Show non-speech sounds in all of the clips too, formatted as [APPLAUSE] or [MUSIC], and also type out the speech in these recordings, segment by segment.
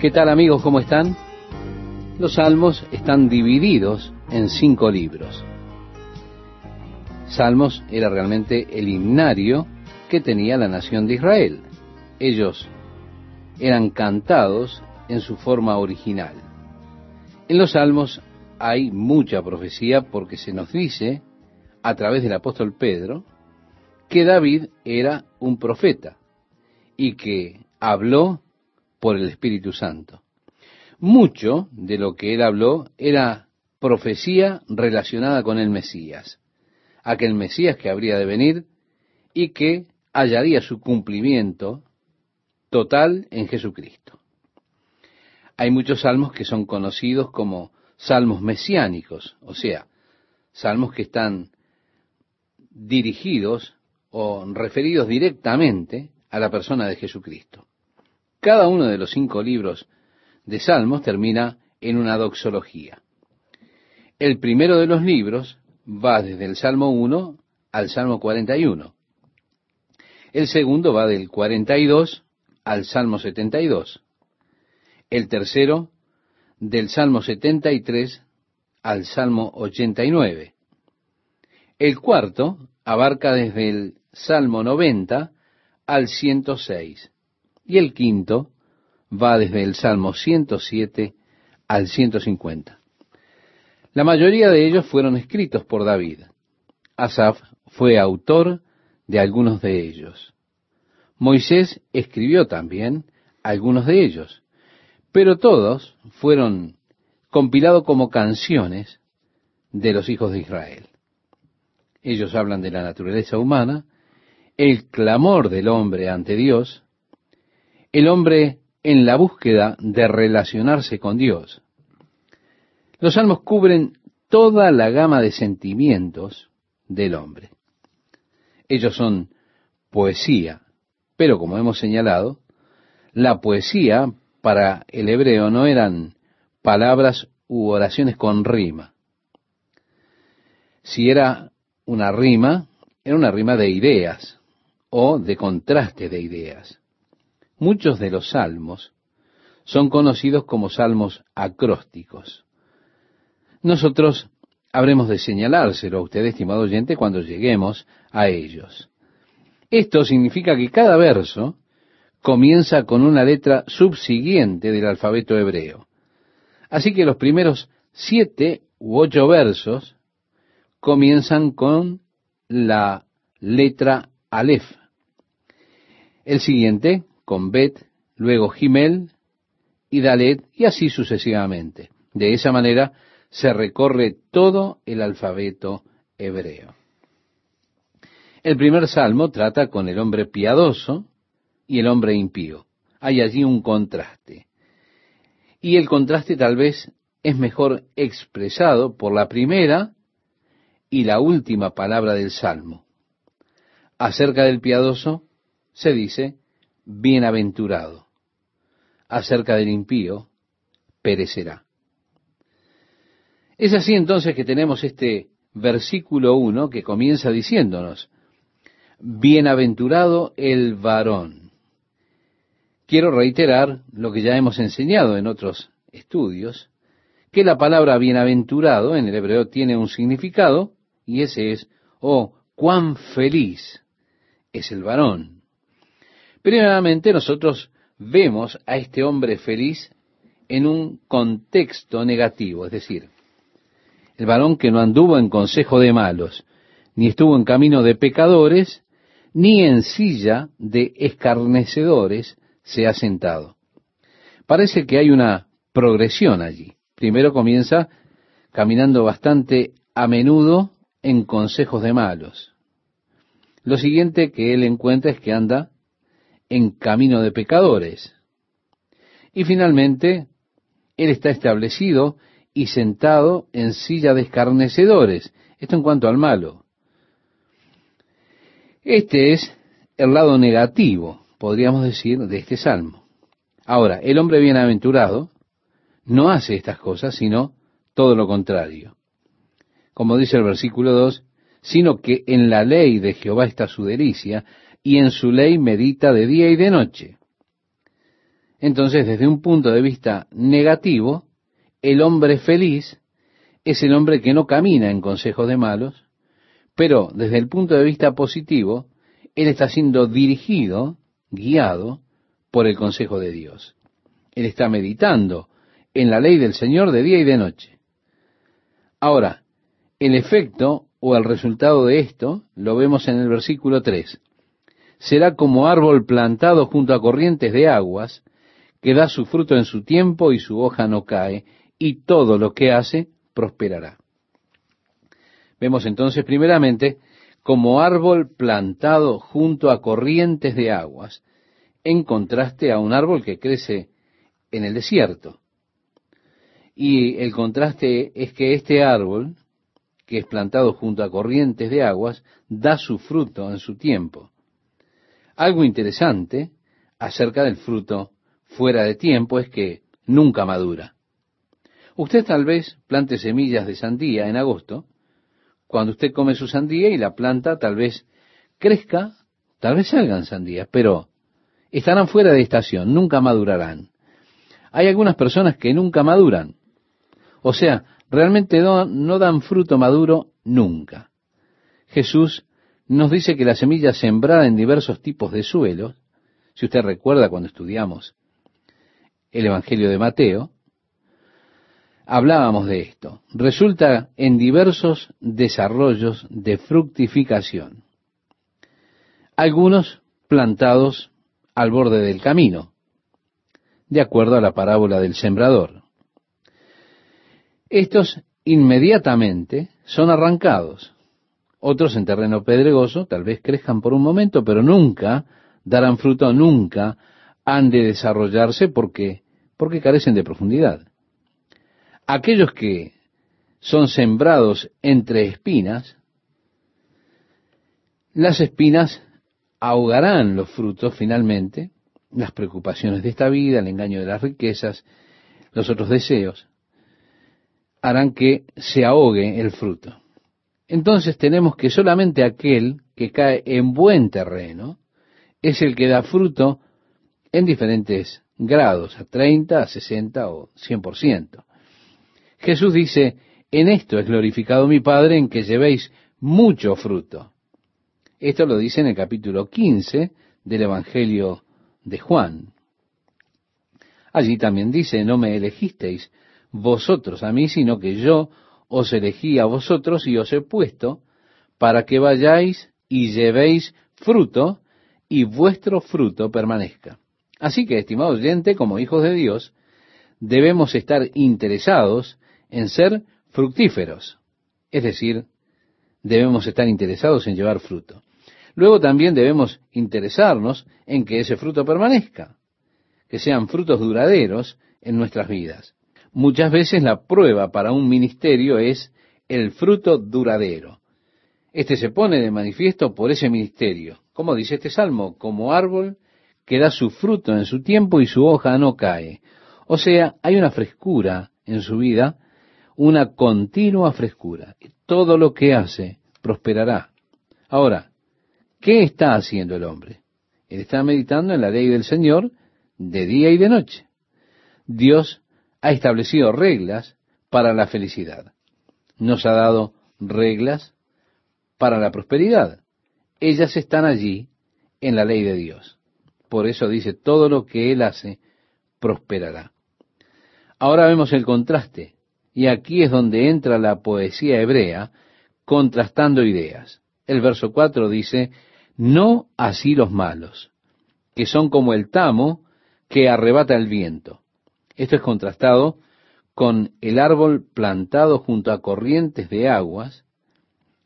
¿Qué tal amigos? ¿Cómo están? Los salmos están divididos en cinco libros. Salmos era realmente el himnario que tenía la nación de Israel. Ellos eran cantados en su forma original. En los salmos hay mucha profecía porque se nos dice, a través del apóstol Pedro, que David era un profeta y que habló por el Espíritu Santo. Mucho de lo que él habló era profecía relacionada con el Mesías, aquel Mesías que habría de venir y que hallaría su cumplimiento total en Jesucristo. Hay muchos salmos que son conocidos como salmos mesiánicos, o sea, salmos que están dirigidos o referidos directamente a la persona de Jesucristo. Cada uno de los cinco libros de Salmos termina en una doxología. El primero de los libros va desde el Salmo 1 al Salmo 41. El segundo va del 42 al Salmo 72. El tercero del Salmo 73 al Salmo 89. El cuarto abarca desde el Salmo 90 al 106 y el quinto va desde el Salmo 107 al 150. La mayoría de ellos fueron escritos por David. Asaf fue autor de algunos de ellos. Moisés escribió también algunos de ellos, pero todos fueron compilados como canciones de los hijos de Israel. Ellos hablan de la naturaleza humana, el clamor del hombre ante Dios, el hombre en la búsqueda de relacionarse con Dios. Los salmos cubren toda la gama de sentimientos del hombre. Ellos son poesía, pero como hemos señalado, la poesía para el hebreo no eran palabras u oraciones con rima. Si era una rima, era una rima de ideas o de contraste de ideas. Muchos de los salmos son conocidos como salmos acrósticos. Nosotros habremos de señalárselo a usted, estimado oyente, cuando lleguemos a ellos. Esto significa que cada verso comienza con una letra subsiguiente del alfabeto hebreo. Así que los primeros siete u ocho versos comienzan con la letra Aleph. El siguiente con Bet, luego Gimel y Dalet, y así sucesivamente. De esa manera se recorre todo el alfabeto hebreo. El primer salmo trata con el hombre piadoso y el hombre impío. Hay allí un contraste. Y el contraste tal vez es mejor expresado por la primera y la última palabra del salmo. Acerca del piadoso se dice, bienaventurado. Acerca del impío, perecerá. Es así entonces que tenemos este versículo 1 que comienza diciéndonos, bienaventurado el varón. Quiero reiterar lo que ya hemos enseñado en otros estudios, que la palabra bienaventurado en el hebreo tiene un significado, y ese es, oh, cuán feliz es el varón. Primeramente nosotros vemos a este hombre feliz en un contexto negativo, es decir, el varón que no anduvo en consejo de malos, ni estuvo en camino de pecadores, ni en silla de escarnecedores se ha sentado. Parece que hay una progresión allí. Primero comienza caminando bastante a menudo en consejos de malos. Lo siguiente que él encuentra es que anda en camino de pecadores. Y finalmente, Él está establecido y sentado en silla de escarnecedores. Esto en cuanto al malo. Este es el lado negativo, podríamos decir, de este salmo. Ahora, el hombre bienaventurado no hace estas cosas, sino todo lo contrario. Como dice el versículo 2, sino que en la ley de Jehová está su delicia, y en su ley medita de día y de noche. Entonces, desde un punto de vista negativo, el hombre feliz es el hombre que no camina en consejos de malos, pero desde el punto de vista positivo, él está siendo dirigido, guiado por el consejo de Dios. Él está meditando en la ley del Señor de día y de noche. Ahora, el efecto o el resultado de esto lo vemos en el versículo 3. Será como árbol plantado junto a corrientes de aguas, que da su fruto en su tiempo y su hoja no cae, y todo lo que hace prosperará. Vemos entonces primeramente como árbol plantado junto a corrientes de aguas, en contraste a un árbol que crece en el desierto. Y el contraste es que este árbol, que es plantado junto a corrientes de aguas, da su fruto en su tiempo. Algo interesante acerca del fruto fuera de tiempo es que nunca madura. Usted tal vez plante semillas de sandía en agosto, cuando usted come su sandía y la planta tal vez crezca, tal vez salgan sandías, pero estarán fuera de estación, nunca madurarán. Hay algunas personas que nunca maduran, o sea, realmente no, no dan fruto maduro nunca. Jesús nos dice que la semilla sembrada en diversos tipos de suelos, si usted recuerda cuando estudiamos el Evangelio de Mateo, hablábamos de esto. Resulta en diversos desarrollos de fructificación. Algunos plantados al borde del camino, de acuerdo a la parábola del sembrador. Estos inmediatamente son arrancados. Otros en terreno pedregoso tal vez crezcan por un momento, pero nunca darán fruto, nunca han de desarrollarse porque, porque carecen de profundidad. Aquellos que son sembrados entre espinas, las espinas ahogarán los frutos finalmente, las preocupaciones de esta vida, el engaño de las riquezas, los otros deseos harán que se ahogue el fruto. Entonces tenemos que solamente aquel que cae en buen terreno es el que da fruto en diferentes grados, a 30, a 60 o 100%. Jesús dice, en esto es glorificado mi Padre, en que llevéis mucho fruto. Esto lo dice en el capítulo 15 del Evangelio de Juan. Allí también dice, no me elegisteis vosotros a mí, sino que yo os elegí a vosotros y os he puesto para que vayáis y llevéis fruto y vuestro fruto permanezca. Así que, estimado oyente, como hijos de Dios, debemos estar interesados en ser fructíferos. Es decir, debemos estar interesados en llevar fruto. Luego también debemos interesarnos en que ese fruto permanezca, que sean frutos duraderos en nuestras vidas. Muchas veces la prueba para un ministerio es el fruto duradero. Este se pone de manifiesto por ese ministerio. Como dice este salmo, como árbol que da su fruto en su tiempo y su hoja no cae. O sea, hay una frescura en su vida, una continua frescura. Todo lo que hace prosperará. Ahora, ¿qué está haciendo el hombre? Él está meditando en la ley del Señor de día y de noche. Dios ha establecido reglas para la felicidad. Nos ha dado reglas para la prosperidad. Ellas están allí en la ley de Dios. Por eso dice, todo lo que Él hace prosperará. Ahora vemos el contraste, y aquí es donde entra la poesía hebrea contrastando ideas. El verso 4 dice, no así los malos, que son como el tamo que arrebata el viento. Esto es contrastado con el árbol plantado junto a corrientes de aguas,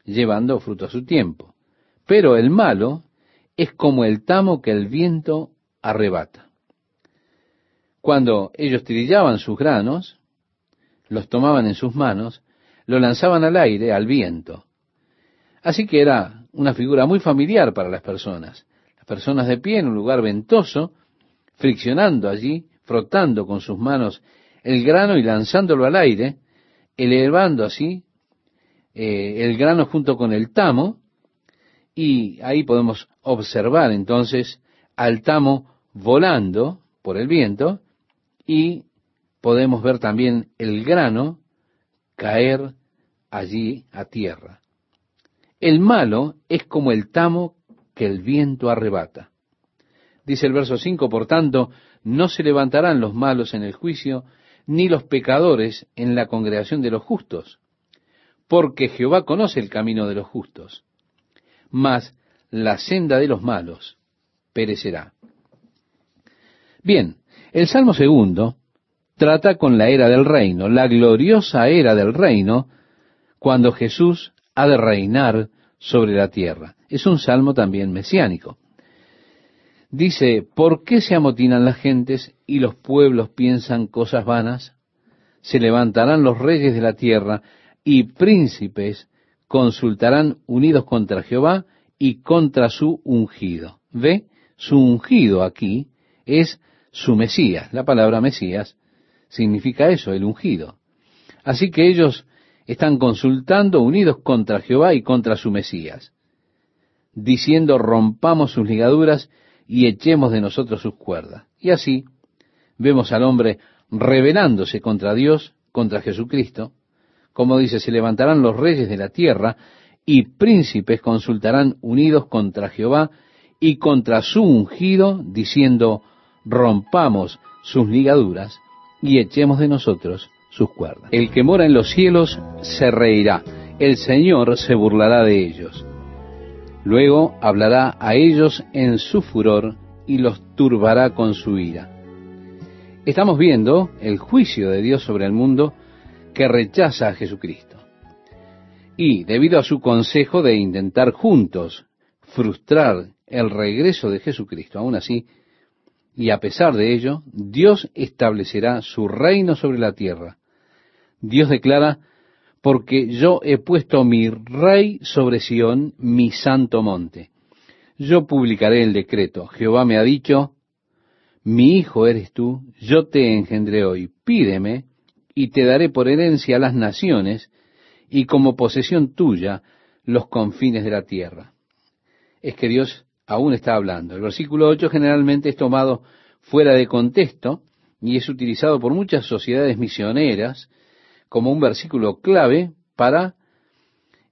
llevando fruto a su tiempo. Pero el malo es como el tamo que el viento arrebata. Cuando ellos trillaban sus granos, los tomaban en sus manos, lo lanzaban al aire, al viento. Así que era una figura muy familiar para las personas. Las personas de pie en un lugar ventoso, friccionando allí frotando con sus manos el grano y lanzándolo al aire, elevando así eh, el grano junto con el tamo, y ahí podemos observar entonces al tamo volando por el viento y podemos ver también el grano caer allí a tierra. El malo es como el tamo que el viento arrebata. Dice el verso 5, por tanto, no se levantarán los malos en el juicio, ni los pecadores en la congregación de los justos, porque Jehová conoce el camino de los justos, mas la senda de los malos perecerá. Bien, el Salmo segundo trata con la era del reino, la gloriosa era del reino, cuando Jesús ha de reinar sobre la tierra. Es un salmo también mesiánico. Dice, ¿por qué se amotinan las gentes y los pueblos piensan cosas vanas? Se levantarán los reyes de la tierra y príncipes consultarán unidos contra Jehová y contra su ungido. ¿Ve? Su ungido aquí es su Mesías. La palabra Mesías significa eso, el ungido. Así que ellos están consultando unidos contra Jehová y contra su Mesías, diciendo rompamos sus ligaduras y echemos de nosotros sus cuerdas. Y así vemos al hombre rebelándose contra Dios, contra Jesucristo, como dice, se levantarán los reyes de la tierra y príncipes consultarán unidos contra Jehová y contra su ungido, diciendo, rompamos sus ligaduras y echemos de nosotros sus cuerdas. El que mora en los cielos se reirá, el Señor se burlará de ellos. Luego hablará a ellos en su furor y los turbará con su ira. Estamos viendo el juicio de Dios sobre el mundo que rechaza a Jesucristo. Y debido a su consejo de intentar juntos frustrar el regreso de Jesucristo, aún así, y a pesar de ello, Dios establecerá su reino sobre la tierra. Dios declara, porque yo he puesto mi rey sobre Sión, mi santo monte. Yo publicaré el decreto. Jehová me ha dicho, mi hijo eres tú, yo te engendré hoy, pídeme, y te daré por herencia las naciones, y como posesión tuya los confines de la tierra. Es que Dios aún está hablando. El versículo 8 generalmente es tomado fuera de contexto y es utilizado por muchas sociedades misioneras como un versículo clave para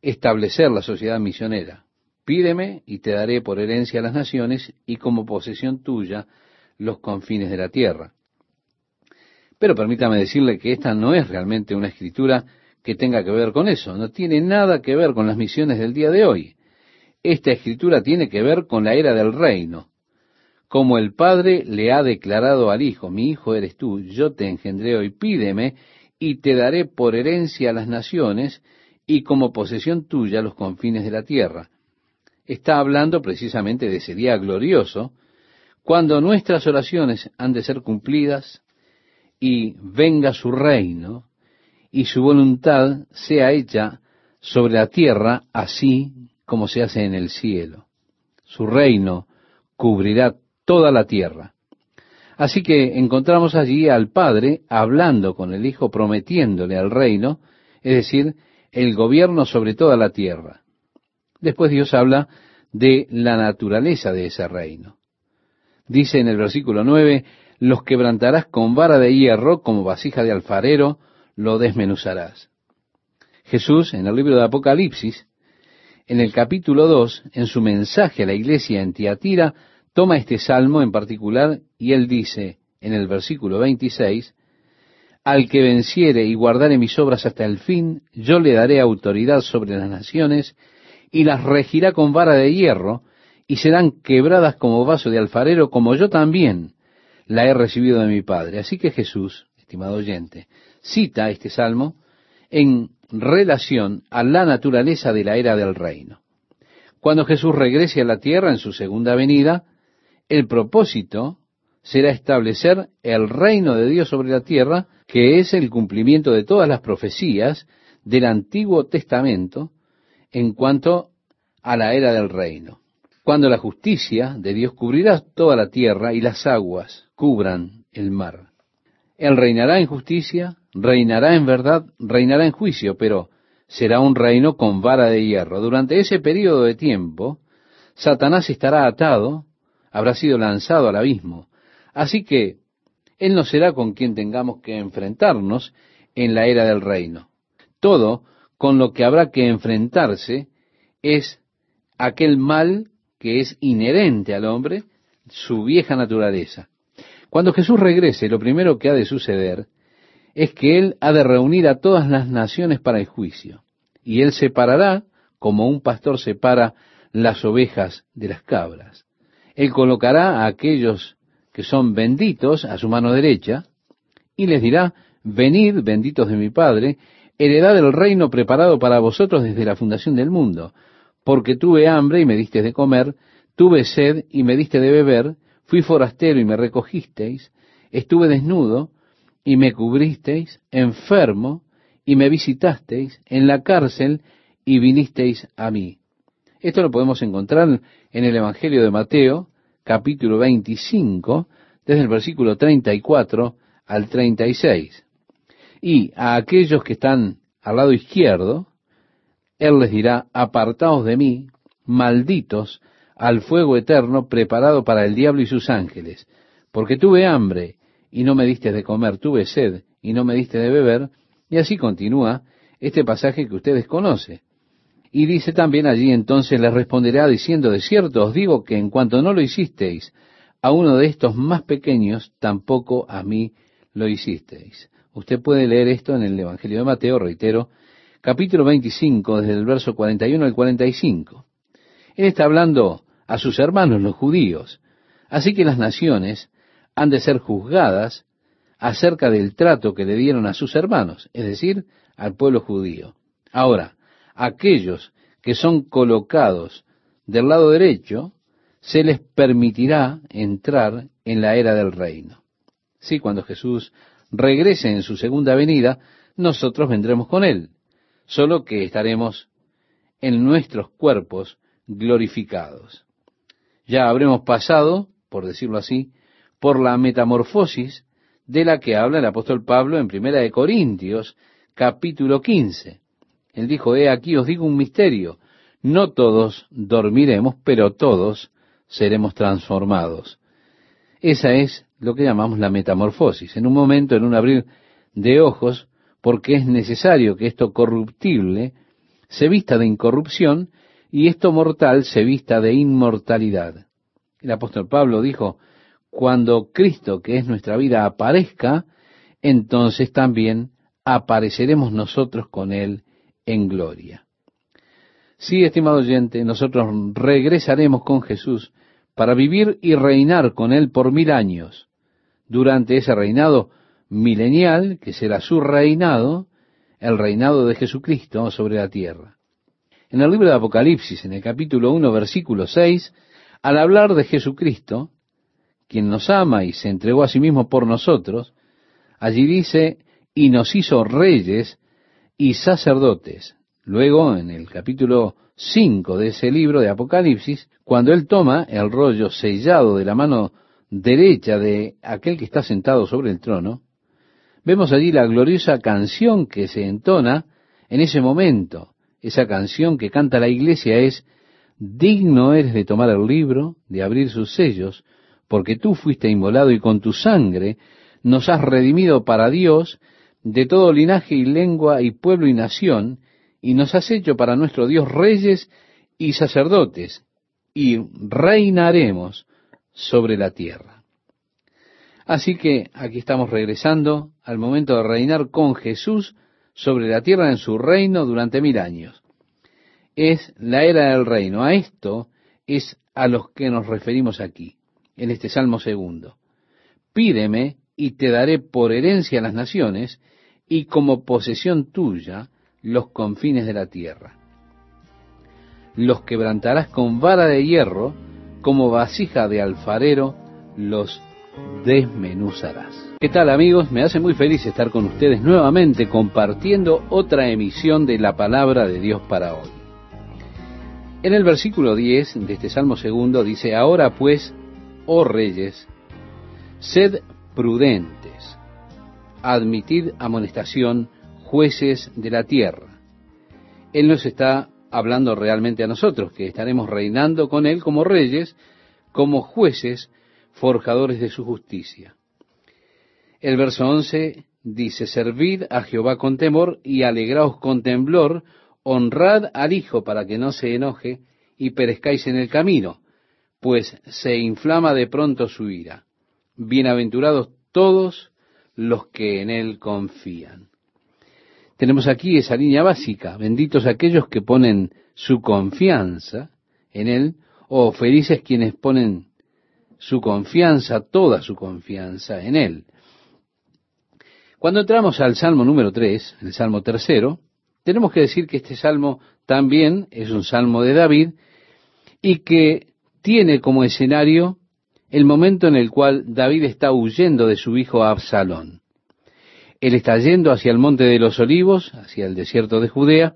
establecer la sociedad misionera. Pídeme y te daré por herencia a las naciones y como posesión tuya los confines de la tierra. Pero permítame decirle que esta no es realmente una escritura que tenga que ver con eso, no tiene nada que ver con las misiones del día de hoy. Esta escritura tiene que ver con la era del reino. Como el Padre le ha declarado al Hijo, mi Hijo eres tú, yo te engendré hoy, pídeme y te daré por herencia a las naciones y como posesión tuya los confines de la tierra. Está hablando precisamente de ese día glorioso, cuando nuestras oraciones han de ser cumplidas y venga su reino y su voluntad sea hecha sobre la tierra así como se hace en el cielo. Su reino cubrirá toda la tierra. Así que encontramos allí al Padre hablando con el Hijo, prometiéndole al reino, es decir, el gobierno sobre toda la tierra. Después Dios habla de la naturaleza de ese reino. Dice en el versículo 9, los quebrantarás con vara de hierro, como vasija de alfarero, lo desmenuzarás. Jesús, en el libro de Apocalipsis, en el capítulo 2, en su mensaje a la iglesia en Tiatira, toma este salmo en particular y él dice en el versículo 26, Al que venciere y guardare mis obras hasta el fin, yo le daré autoridad sobre las naciones y las regirá con vara de hierro y serán quebradas como vaso de alfarero, como yo también la he recibido de mi Padre. Así que Jesús, estimado oyente, cita este salmo en relación a la naturaleza de la era del reino. Cuando Jesús regrese a la tierra en su segunda venida, el propósito será establecer el reino de Dios sobre la tierra, que es el cumplimiento de todas las profecías del Antiguo Testamento en cuanto a la era del reino. Cuando la justicia de Dios cubrirá toda la tierra y las aguas cubran el mar. Él reinará en justicia, reinará en verdad, reinará en juicio, pero será un reino con vara de hierro. Durante ese periodo de tiempo, Satanás estará atado, habrá sido lanzado al abismo. Así que Él no será con quien tengamos que enfrentarnos en la era del reino. Todo con lo que habrá que enfrentarse es aquel mal que es inherente al hombre, su vieja naturaleza. Cuando Jesús regrese, lo primero que ha de suceder es que Él ha de reunir a todas las naciones para el juicio, y Él separará, como un pastor separa las ovejas de las cabras. Él colocará a aquellos que son benditos a su mano derecha, y les dirá, venid, benditos de mi Padre, heredad del reino preparado para vosotros desde la fundación del mundo, porque tuve hambre y me diste de comer, tuve sed y me diste de beber, fui forastero y me recogisteis, estuve desnudo y me cubristeis, enfermo y me visitasteis, en la cárcel y vinisteis a mí. Esto lo podemos encontrar en el Evangelio de Mateo, capítulo 25, desde el versículo 34 al 36. Y a aquellos que están al lado izquierdo, Él les dirá, apartaos de mí, malditos, al fuego eterno preparado para el diablo y sus ángeles, porque tuve hambre y no me diste de comer, tuve sed y no me diste de beber, y así continúa este pasaje que ustedes conocen. Y dice también allí entonces les responderá diciendo, de cierto os digo que en cuanto no lo hicisteis a uno de estos más pequeños, tampoco a mí lo hicisteis. Usted puede leer esto en el Evangelio de Mateo, reitero, capítulo 25, desde el verso 41 al 45. Él está hablando a sus hermanos, los judíos. Así que las naciones han de ser juzgadas acerca del trato que le dieron a sus hermanos, es decir, al pueblo judío. Ahora, aquellos que son colocados del lado derecho, se les permitirá entrar en la era del reino. Sí, cuando Jesús regrese en su segunda venida, nosotros vendremos con Él, solo que estaremos en nuestros cuerpos glorificados. Ya habremos pasado, por decirlo así, por la metamorfosis de la que habla el apóstol Pablo en Primera de Corintios, capítulo 15. Él dijo, he aquí os digo un misterio, no todos dormiremos, pero todos seremos transformados. Esa es lo que llamamos la metamorfosis. En un momento, en un abrir de ojos, porque es necesario que esto corruptible se vista de incorrupción y esto mortal se vista de inmortalidad. El apóstol Pablo dijo, cuando Cristo, que es nuestra vida, aparezca, entonces también apareceremos nosotros con Él en gloria. Sí, estimado oyente, nosotros regresaremos con Jesús para vivir y reinar con Él por mil años. Durante ese reinado milenial, que será su reinado, el reinado de Jesucristo sobre la tierra. En el libro de Apocalipsis, en el capítulo 1, versículo 6, al hablar de Jesucristo, quien nos ama y se entregó a sí mismo por nosotros, allí dice, y nos hizo reyes y sacerdotes. Luego, en el capítulo 5 de ese libro de Apocalipsis, cuando él toma el rollo sellado de la mano derecha de aquel que está sentado sobre el trono, vemos allí la gloriosa canción que se entona en ese momento. Esa canción que canta la iglesia es, digno eres de tomar el libro, de abrir sus sellos, porque tú fuiste inmolado y con tu sangre nos has redimido para Dios de todo linaje y lengua y pueblo y nación, y nos has hecho para nuestro Dios reyes y sacerdotes, y reinaremos sobre la tierra. Así que aquí estamos regresando al momento de reinar con Jesús sobre la tierra en su reino durante mil años. Es la era del reino. A esto es a los que nos referimos aquí, en este Salmo segundo. Pídeme y te daré por herencia las naciones y como posesión tuya los confines de la tierra. Los quebrantarás con vara de hierro, como vasija de alfarero los desmenuzarás. ¿Qué tal amigos? Me hace muy feliz estar con ustedes nuevamente compartiendo otra emisión de la palabra de Dios para hoy. En el versículo 10 de este Salmo segundo dice, Ahora pues, oh reyes, sed prudentes, admitid amonestación, jueces de la tierra. Él nos está hablando realmente a nosotros, que estaremos reinando con Él como reyes, como jueces, forjadores de su justicia. El verso 11 dice, Servid a Jehová con temor y alegraos con temblor, honrad al Hijo para que no se enoje y perezcáis en el camino, pues se inflama de pronto su ira. Bienaventurados todos los que en él confían. Tenemos aquí esa línea básica, benditos aquellos que ponen su confianza en él, o felices quienes ponen su confianza, toda su confianza en él. Cuando entramos al Salmo número 3, el Salmo tercero, tenemos que decir que este salmo también es un salmo de David y que tiene como escenario el momento en el cual David está huyendo de su hijo Absalón. Él está yendo hacia el monte de los olivos, hacia el desierto de Judea,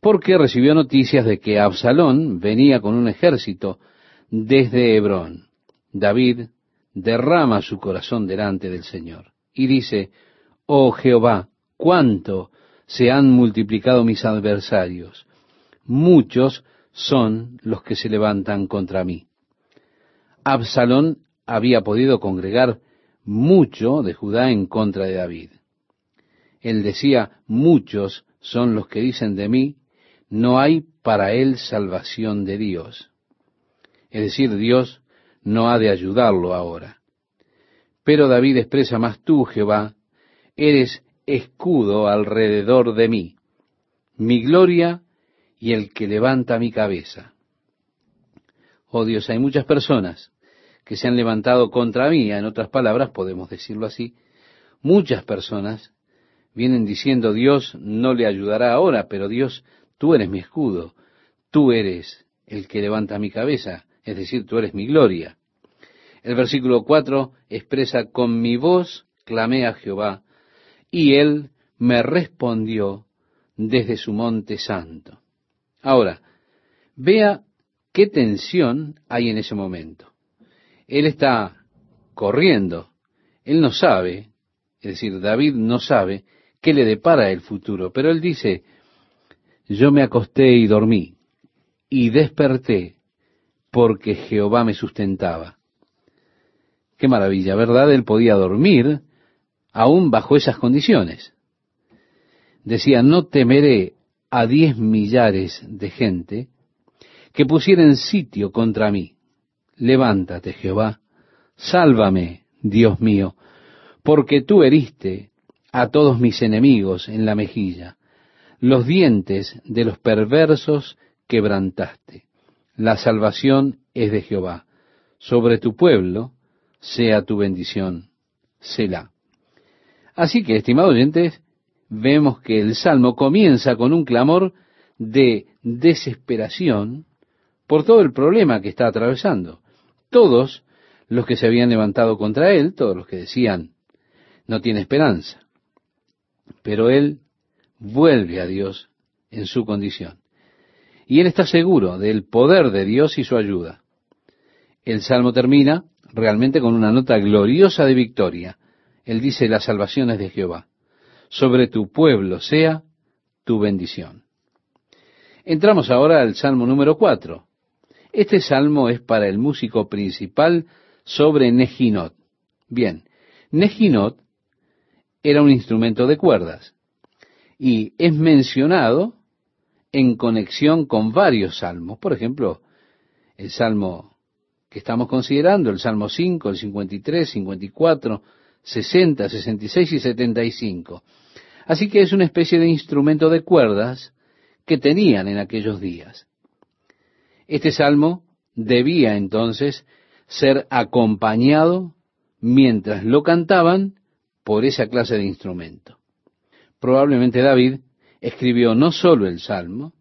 porque recibió noticias de que Absalón venía con un ejército desde Hebrón. David derrama su corazón delante del Señor y dice, Oh Jehová, cuánto se han multiplicado mis adversarios, muchos son los que se levantan contra mí. Absalón había podido congregar mucho de Judá en contra de David. Él decía, muchos son los que dicen de mí, no hay para él salvación de Dios. Es decir, Dios no ha de ayudarlo ahora. Pero David expresa más tú, Jehová, eres escudo alrededor de mí, mi gloria y el que levanta mi cabeza. Oh Dios, hay muchas personas que se han levantado contra mí, en otras palabras, podemos decirlo así, muchas personas vienen diciendo, Dios no le ayudará ahora, pero Dios, tú eres mi escudo, tú eres el que levanta mi cabeza, es decir, tú eres mi gloria. El versículo 4 expresa, con mi voz clamé a Jehová, y él me respondió desde su monte santo. Ahora, vea qué tensión hay en ese momento. Él está corriendo, él no sabe, es decir, David no sabe qué le depara el futuro, pero él dice, yo me acosté y dormí, y desperté porque Jehová me sustentaba. Qué maravilla, ¿verdad? Él podía dormir aún bajo esas condiciones. Decía, no temeré a diez millares de gente que pusieren sitio contra mí. Levántate, Jehová, sálvame, Dios mío, porque tú heriste a todos mis enemigos en la mejilla, los dientes de los perversos quebrantaste. La salvación es de Jehová. Sobre tu pueblo sea tu bendición. Selah. Así que, estimados oyentes, vemos que el Salmo comienza con un clamor de desesperación por todo el problema que está atravesando. Todos los que se habían levantado contra él, todos los que decían, no tiene esperanza. Pero él vuelve a Dios en su condición. Y él está seguro del poder de Dios y su ayuda. El salmo termina realmente con una nota gloriosa de victoria. Él dice, las salvaciones de Jehová sobre tu pueblo sea tu bendición. Entramos ahora al Salmo número 4. Este salmo es para el músico principal sobre Nejinot. Bien, Nejinot era un instrumento de cuerdas y es mencionado en conexión con varios salmos. Por ejemplo, el salmo que estamos considerando, el salmo 5, el 53, 54, 60, 66 y 75. Así que es una especie de instrumento de cuerdas que tenían en aquellos días. Este salmo debía entonces ser acompañado mientras lo cantaban por esa clase de instrumento. Probablemente David escribió no solo el salmo,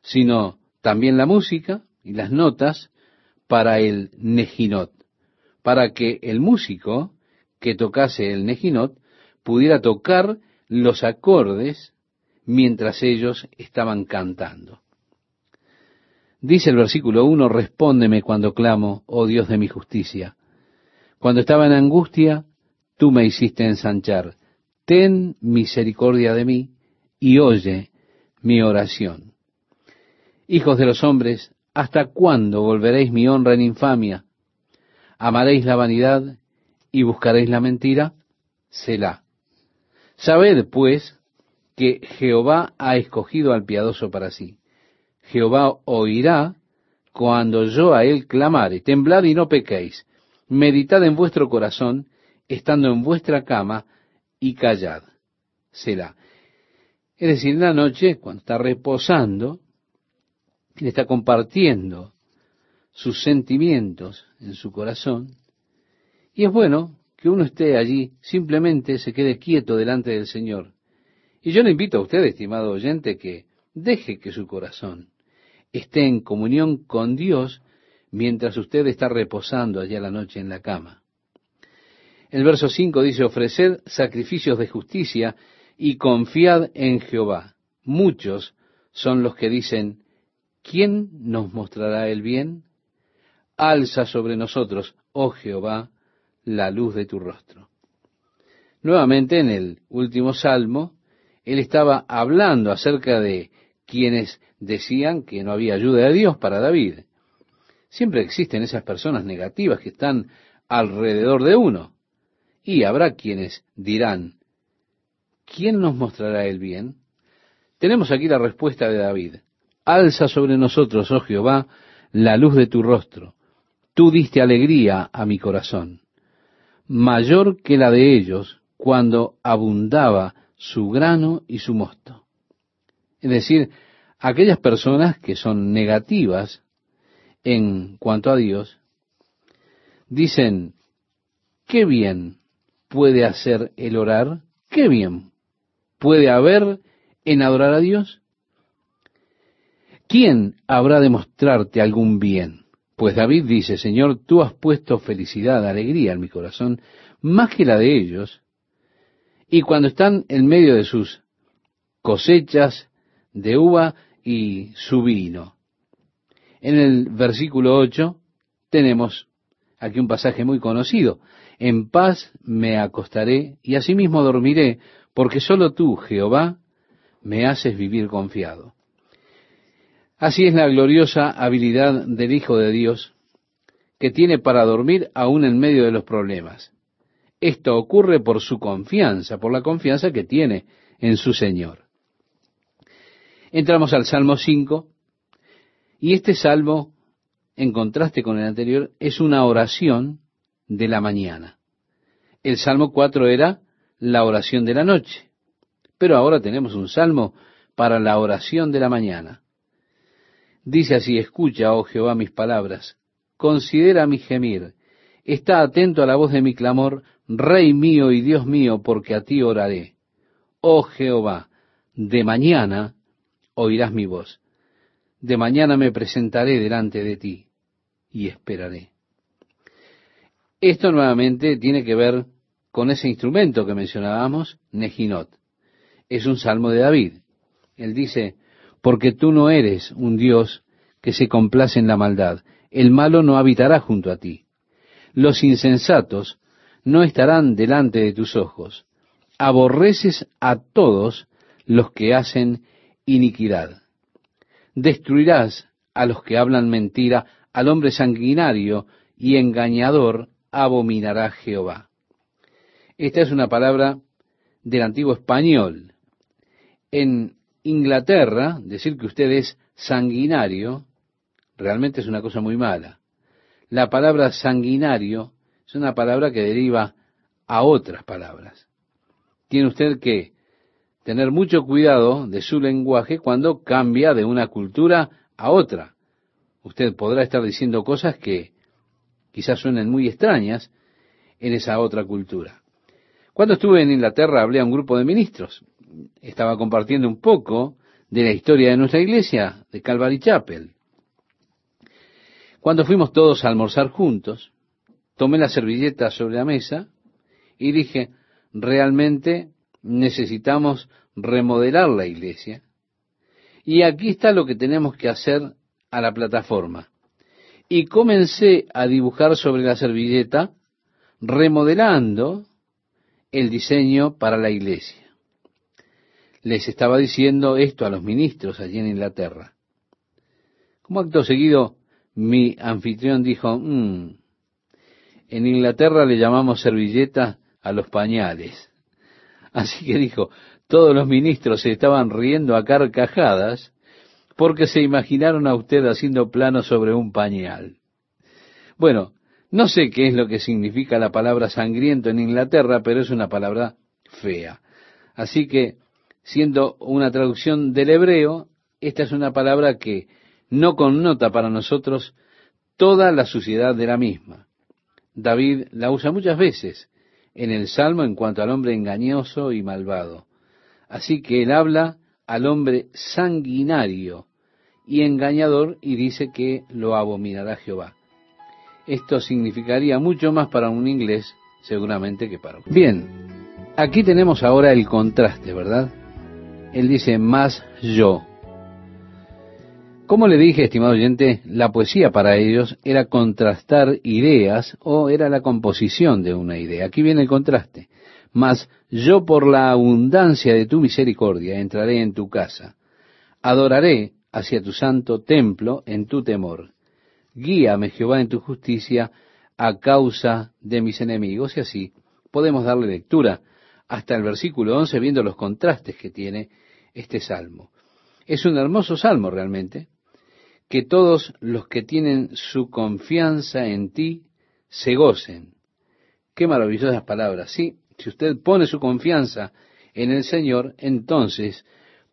sino también la música y las notas para el Nejinot, para que el músico que tocase el Nejinot pudiera tocar los acordes mientras ellos estaban cantando. Dice el versículo 1, respóndeme cuando clamo, oh Dios de mi justicia. Cuando estaba en angustia, tú me hiciste ensanchar. Ten misericordia de mí y oye mi oración. Hijos de los hombres, ¿hasta cuándo volveréis mi honra en infamia? ¿Amaréis la vanidad y buscaréis la mentira? Selah. Sabed, pues, que Jehová ha escogido al piadoso para sí. Jehová oirá cuando yo a él clamare. Temblad y no pequéis. Meditad en vuestro corazón, estando en vuestra cama, y callad. Selah. Es decir, en la noche, cuando está reposando, él está compartiendo sus sentimientos en su corazón. Y es bueno que uno esté allí, simplemente se quede quieto delante del Señor. Y yo le invito a usted, estimado oyente, que deje que su corazón esté en comunión con Dios mientras usted está reposando allá la noche en la cama. El verso 5 dice, ofrecer sacrificios de justicia y confiad en Jehová. Muchos son los que dicen, ¿quién nos mostrará el bien? Alza sobre nosotros, oh Jehová, la luz de tu rostro. Nuevamente en el último salmo, él estaba hablando acerca de quienes decían que no había ayuda de Dios para David. Siempre existen esas personas negativas que están alrededor de uno. Y habrá quienes dirán, ¿quién nos mostrará el bien? Tenemos aquí la respuesta de David. Alza sobre nosotros, oh Jehová, la luz de tu rostro. Tú diste alegría a mi corazón, mayor que la de ellos cuando abundaba su grano y su mosto. Es decir, aquellas personas que son negativas en cuanto a Dios, dicen, ¿qué bien puede hacer el orar? ¿Qué bien puede haber en adorar a Dios? ¿Quién habrá de mostrarte algún bien? Pues David dice, Señor, tú has puesto felicidad, alegría en mi corazón, más que la de ellos, y cuando están en medio de sus cosechas de uva y su vino. En el versículo 8 tenemos aquí un pasaje muy conocido. En paz me acostaré y asimismo dormiré, porque solo tú, Jehová, me haces vivir confiado. Así es la gloriosa habilidad del Hijo de Dios que tiene para dormir aún en medio de los problemas. Esto ocurre por su confianza, por la confianza que tiene en su Señor. Entramos al Salmo 5 y este salmo, en contraste con el anterior, es una oración de la mañana. El Salmo 4 era la oración de la noche, pero ahora tenemos un salmo para la oración de la mañana. Dice así, escucha, oh Jehová, mis palabras, considera mi gemir, está atento a la voz de mi clamor, Rey mío y Dios mío, porque a ti oraré. Oh Jehová, de mañana oirás mi voz. De mañana me presentaré delante de ti y esperaré. Esto nuevamente tiene que ver con ese instrumento que mencionábamos, Nejinot. Es un salmo de David. Él dice, porque tú no eres un Dios que se complace en la maldad, el malo no habitará junto a ti. Los insensatos no estarán delante de tus ojos. Aborreces a todos los que hacen iniquidad. Destruirás a los que hablan mentira, al hombre sanguinario y engañador abominará Jehová. Esta es una palabra del antiguo español. En Inglaterra, decir que usted es sanguinario realmente es una cosa muy mala. La palabra sanguinario es una palabra que deriva a otras palabras. Tiene usted que tener mucho cuidado de su lenguaje cuando cambia de una cultura a otra. Usted podrá estar diciendo cosas que quizás suenen muy extrañas en esa otra cultura. Cuando estuve en Inglaterra hablé a un grupo de ministros. Estaba compartiendo un poco de la historia de nuestra iglesia, de Calvary Chapel. Cuando fuimos todos a almorzar juntos, tomé la servilleta sobre la mesa y dije, realmente necesitamos remodelar la iglesia. Y aquí está lo que tenemos que hacer a la plataforma. Y comencé a dibujar sobre la servilleta, remodelando el diseño para la iglesia. Les estaba diciendo esto a los ministros allí en Inglaterra. Como acto seguido, mi anfitrión dijo, mm, en Inglaterra le llamamos servilleta a los pañales. Así que dijo, todos los ministros se estaban riendo a carcajadas porque se imaginaron a usted haciendo plano sobre un pañal. Bueno, no sé qué es lo que significa la palabra sangriento en Inglaterra, pero es una palabra fea. Así que, siendo una traducción del hebreo, esta es una palabra que no connota para nosotros toda la suciedad de la misma. David la usa muchas veces en el Salmo en cuanto al hombre engañoso y malvado. Así que él habla al hombre sanguinario y engañador y dice que lo abominará Jehová. Esto significaría mucho más para un inglés seguramente que para un... Bien, aquí tenemos ahora el contraste, ¿verdad? Él dice más yo. Como le dije, estimado oyente, la poesía para ellos era contrastar ideas o era la composición de una idea. Aquí viene el contraste. Mas yo por la abundancia de tu misericordia entraré en tu casa. Adoraré hacia tu santo templo en tu temor. Guíame, Jehová, en tu justicia a causa de mis enemigos. Y así podemos darle lectura hasta el versículo 11 viendo los contrastes que tiene este salmo. Es un hermoso salmo realmente que todos los que tienen su confianza en ti se gocen. Qué maravillosas palabras. Sí, si usted pone su confianza en el Señor, entonces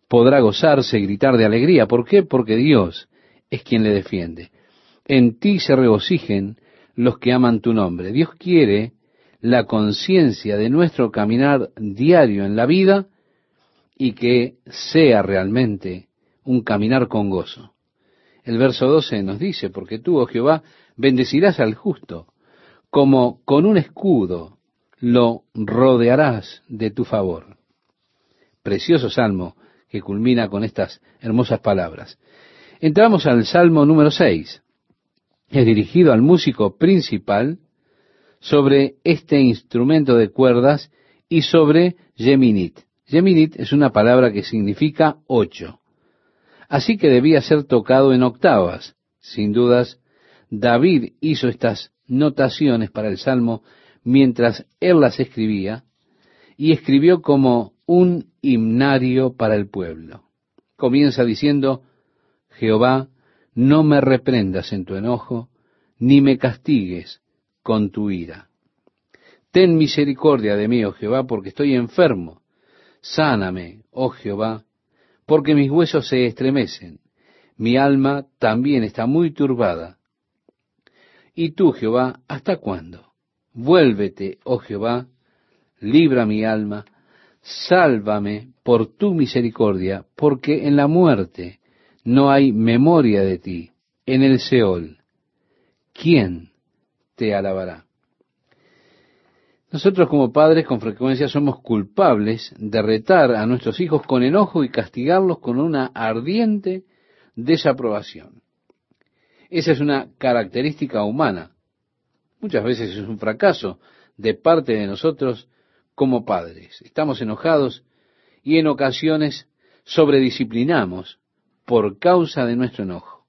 podrá gozarse, gritar de alegría. ¿Por qué? Porque Dios es quien le defiende. En ti se regocijen los que aman tu nombre. Dios quiere la conciencia de nuestro caminar diario en la vida y que sea realmente un caminar con gozo. El verso 12 nos dice, porque tú, oh Jehová, bendecirás al justo, como con un escudo lo rodearás de tu favor. Precioso salmo que culmina con estas hermosas palabras. Entramos al salmo número 6. Es dirigido al músico principal sobre este instrumento de cuerdas y sobre Yeminit. Yeminit es una palabra que significa ocho así que debía ser tocado en octavas. Sin dudas, David hizo estas notaciones para el Salmo mientras él las escribía, y escribió como un himnario para el pueblo. Comienza diciendo, Jehová, no me reprendas en tu enojo, ni me castigues con tu ira. Ten misericordia de mí, oh Jehová, porque estoy enfermo. Sáname, oh Jehová, porque mis huesos se estremecen, mi alma también está muy turbada. Y tú, Jehová, ¿hasta cuándo? Vuélvete, oh Jehová, libra mi alma, sálvame por tu misericordia, porque en la muerte no hay memoria de ti, en el Seol. ¿Quién te alabará? Nosotros como padres con frecuencia somos culpables de retar a nuestros hijos con enojo y castigarlos con una ardiente desaprobación. Esa es una característica humana. Muchas veces es un fracaso de parte de nosotros como padres. Estamos enojados y en ocasiones sobredisciplinamos por causa de nuestro enojo.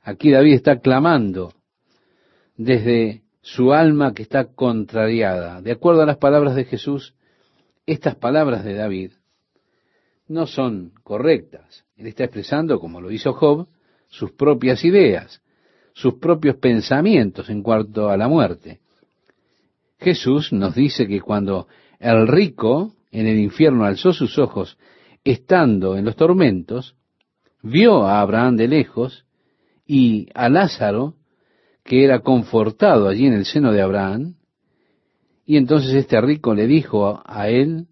Aquí David está clamando desde su alma que está contrariada. De acuerdo a las palabras de Jesús, estas palabras de David no son correctas. Él está expresando, como lo hizo Job, sus propias ideas, sus propios pensamientos en cuanto a la muerte. Jesús nos dice que cuando el rico en el infierno alzó sus ojos, estando en los tormentos, vio a Abraham de lejos y a Lázaro que era confortado allí en el seno de Abraham, y entonces este rico le dijo a él,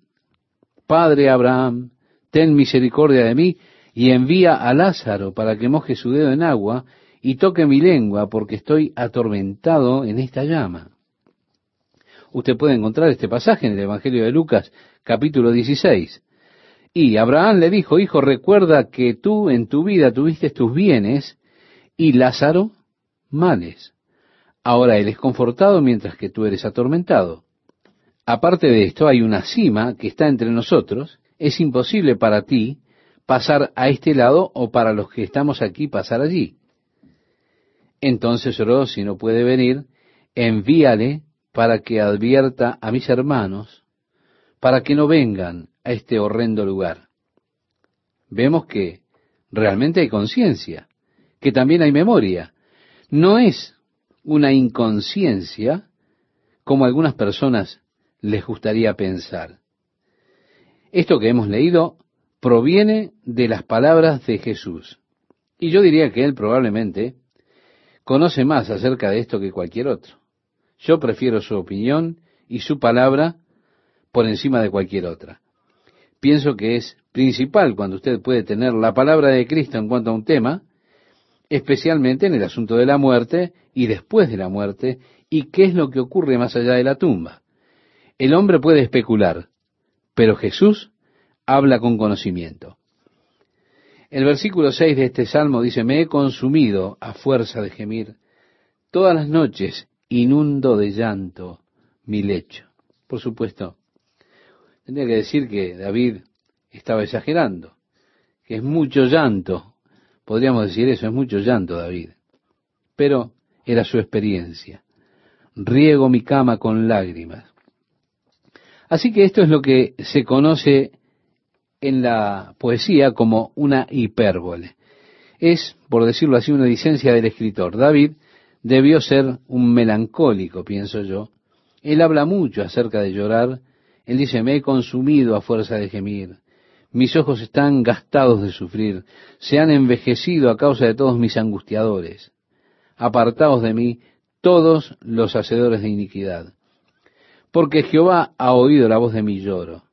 Padre Abraham, ten misericordia de mí y envía a Lázaro para que moje su dedo en agua y toque mi lengua porque estoy atormentado en esta llama. Usted puede encontrar este pasaje en el Evangelio de Lucas capítulo 16. Y Abraham le dijo, Hijo, recuerda que tú en tu vida tuviste tus bienes y Lázaro males. Ahora él es confortado mientras que tú eres atormentado. Aparte de esto, hay una cima que está entre nosotros. Es imposible para ti pasar a este lado o para los que estamos aquí pasar allí. Entonces oró, si no puede venir, envíale para que advierta a mis hermanos, para que no vengan a este horrendo lugar. Vemos que realmente hay conciencia, que también hay memoria. No es una inconsciencia como algunas personas les gustaría pensar. Esto que hemos leído proviene de las palabras de Jesús. Y yo diría que él probablemente conoce más acerca de esto que cualquier otro. Yo prefiero su opinión y su palabra por encima de cualquier otra. Pienso que es principal cuando usted puede tener la palabra de Cristo en cuanto a un tema, especialmente en el asunto de la muerte y después de la muerte, y qué es lo que ocurre más allá de la tumba. El hombre puede especular, pero Jesús habla con conocimiento. El versículo 6 de este salmo dice, me he consumido a fuerza de gemir. Todas las noches inundo de llanto mi lecho. Por supuesto, tendría que decir que David estaba exagerando, que es mucho llanto. Podríamos decir eso, es mucho llanto, David. Pero era su experiencia. Riego mi cama con lágrimas. Así que esto es lo que se conoce en la poesía como una hipérbole. Es, por decirlo así, una licencia del escritor. David debió ser un melancólico, pienso yo. Él habla mucho acerca de llorar. Él dice, me he consumido a fuerza de gemir. Mis ojos están gastados de sufrir. Se han envejecido a causa de todos mis angustiadores. Apartados de mí todos los hacedores de iniquidad. Porque Jehová ha oído la voz de mi lloro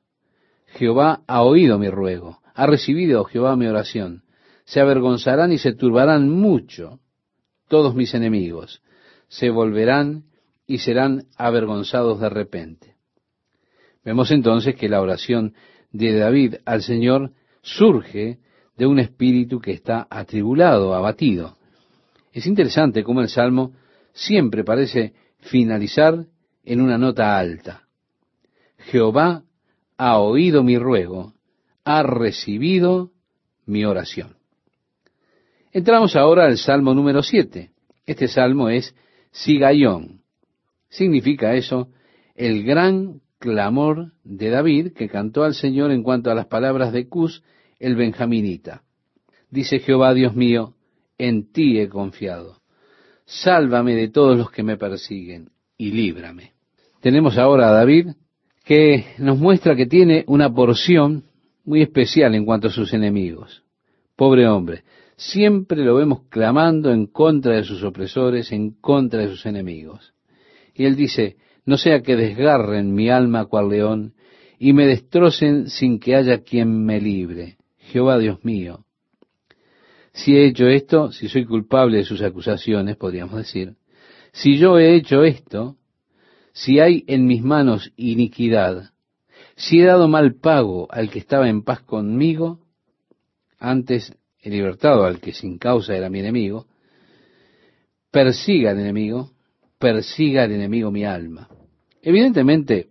Jehová ha oído mi ruego, ha recibido Jehová mi oración. Se avergonzarán y se turbarán mucho todos mis enemigos. Se volverán y serán avergonzados de repente. Vemos entonces que la oración de David al Señor surge de un espíritu que está atribulado, abatido. Es interesante cómo el Salmo siempre parece finalizar en una nota alta. Jehová ha oído mi ruego, ha recibido mi oración. Entramos ahora al Salmo número 7. Este salmo es Sigayón. Significa eso, el gran clamor de David que cantó al Señor en cuanto a las palabras de Cus, el benjaminita. Dice Jehová, Dios mío, en ti he confiado. Sálvame de todos los que me persiguen y líbrame. Tenemos ahora a David que nos muestra que tiene una porción muy especial en cuanto a sus enemigos. Pobre hombre, siempre lo vemos clamando en contra de sus opresores, en contra de sus enemigos. Y él dice, no sea que desgarren mi alma cual león y me destrocen sin que haya quien me libre. Jehová Dios mío, si he hecho esto, si soy culpable de sus acusaciones, podríamos decir, si yo he hecho esto, si hay en mis manos iniquidad, si he dado mal pago al que estaba en paz conmigo, antes he libertado al que sin causa era mi enemigo, persiga al enemigo, persiga al enemigo mi alma. Evidentemente,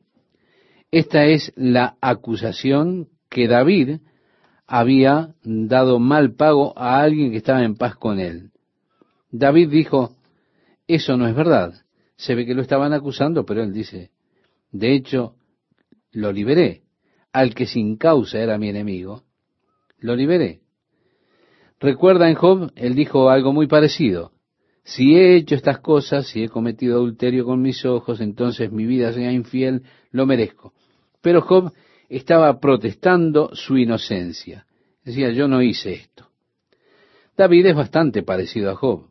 esta es la acusación que David había dado mal pago a alguien que estaba en paz con él. David dijo, eso no es verdad se ve que lo estaban acusando, pero él dice, de hecho, lo liberé. Al que sin causa era mi enemigo, lo liberé. Recuerda en Job, él dijo algo muy parecido. Si he hecho estas cosas, si he cometido adulterio con mis ojos, entonces mi vida sea infiel, lo merezco. Pero Job estaba protestando su inocencia. Decía, yo no hice esto. David es bastante parecido a Job.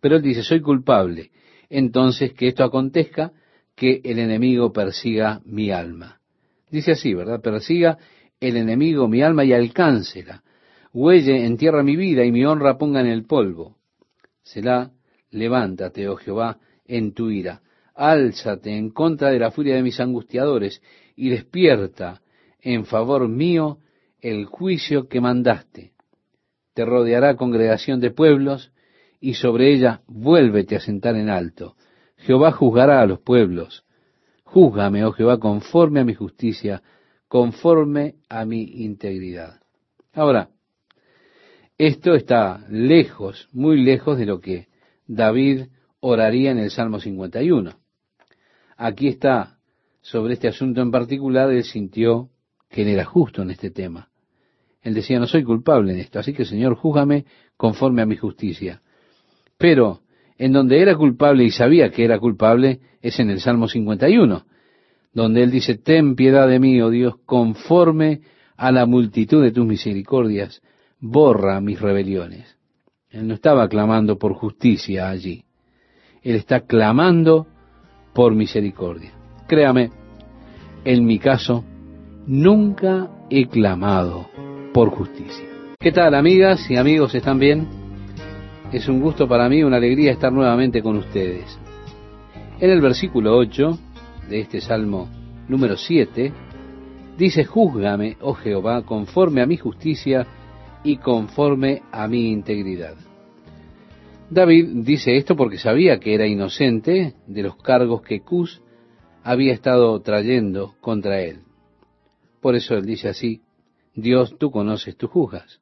Pero él dice, soy culpable entonces que esto acontezca, que el enemigo persiga mi alma. Dice así, ¿verdad? Persiga el enemigo mi alma y alcáncela. Huelle en tierra mi vida y mi honra ponga en el polvo. Selah, levántate, oh Jehová, en tu ira. Álzate en contra de la furia de mis angustiadores y despierta en favor mío el juicio que mandaste. Te rodeará congregación de pueblos y sobre ella vuélvete a sentar en alto. Jehová juzgará a los pueblos. Júzgame, oh Jehová, conforme a mi justicia, conforme a mi integridad. Ahora, esto está lejos, muy lejos de lo que David oraría en el Salmo 51. aquí está, sobre este asunto en particular, él sintió que él era justo en este tema. Él decía, no soy culpable en esto, así que Señor, júzgame conforme a mi justicia. Pero en donde era culpable y sabía que era culpable es en el Salmo 51, donde él dice, ten piedad de mí, oh Dios, conforme a la multitud de tus misericordias, borra mis rebeliones. Él no estaba clamando por justicia allí. Él está clamando por misericordia. Créame, en mi caso, nunca he clamado por justicia. ¿Qué tal, amigas y amigos? ¿Están bien? Es un gusto para mí, una alegría estar nuevamente con ustedes. En el versículo 8 de este Salmo número 7, dice, Júzgame, oh Jehová, conforme a mi justicia y conforme a mi integridad. David dice esto porque sabía que era inocente de los cargos que Cus había estado trayendo contra él. Por eso él dice así, Dios, tú conoces, tú juzgas.